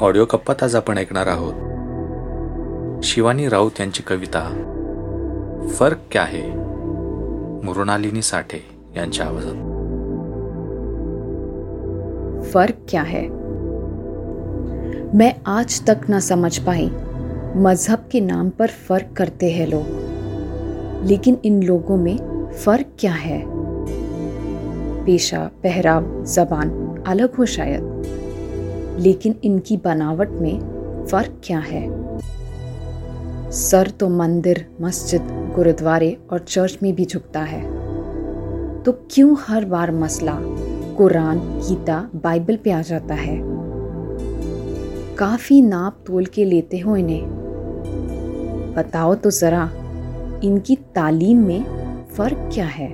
Audio कप्पात आज आपण ऐकणार आहोत. शिवानी राऊत यांची कविता, फ़र्क क्या है? मृणालिनी साठे यांच्या आवाजात. फ़र्क क्या है? मैं आज तक ना समझ पाई मज़हब के नाम पर फ़र्क करते हैं लोग। लेकिन इन लोगों में फ़र्क क्या है? पेशा, पहराव, जबान अलग हो शायद। लेकिन इनकी बनावट में फ़र्क क्या है? सर तो मंदिर, मस्जिद, गुरुद्वारे और चर्च में भी झुकता है। तो क्यों हर बार मसला, कुरान, गीता, बाइबल पे आ जाता है? काफ़ी नाप तोल के लेते हो इन्हें। बताओ तो जरा, इनकी तालीम में फ़र्क क्या है?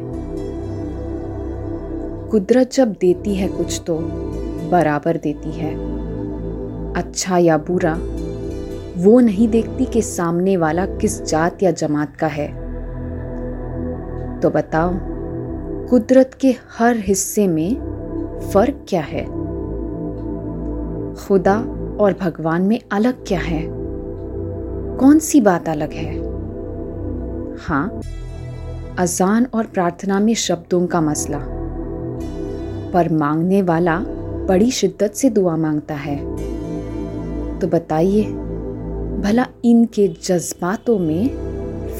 कुदरत जब देती है कुछ तो बराबर देती है। अच्छा या बुरा, वो नहीं देखती कि सामने वाला किस जात या जमात का है। तो बताओ, कुदरत के हर हिस्से में फ़र्क क्या है? खुदा और भगवान में अलग क्या है? कौन सी बात अलग है? हाँ अजान और प्रार्थना में शब्दों का मसला। पर मांगने वाला बड़ी शिद्दत से दुआ माँगता है। तो बताइए, भला इनके जज्बातों में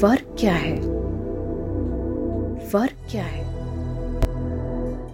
फ़र्क क्या है? फ़र्क क्या है?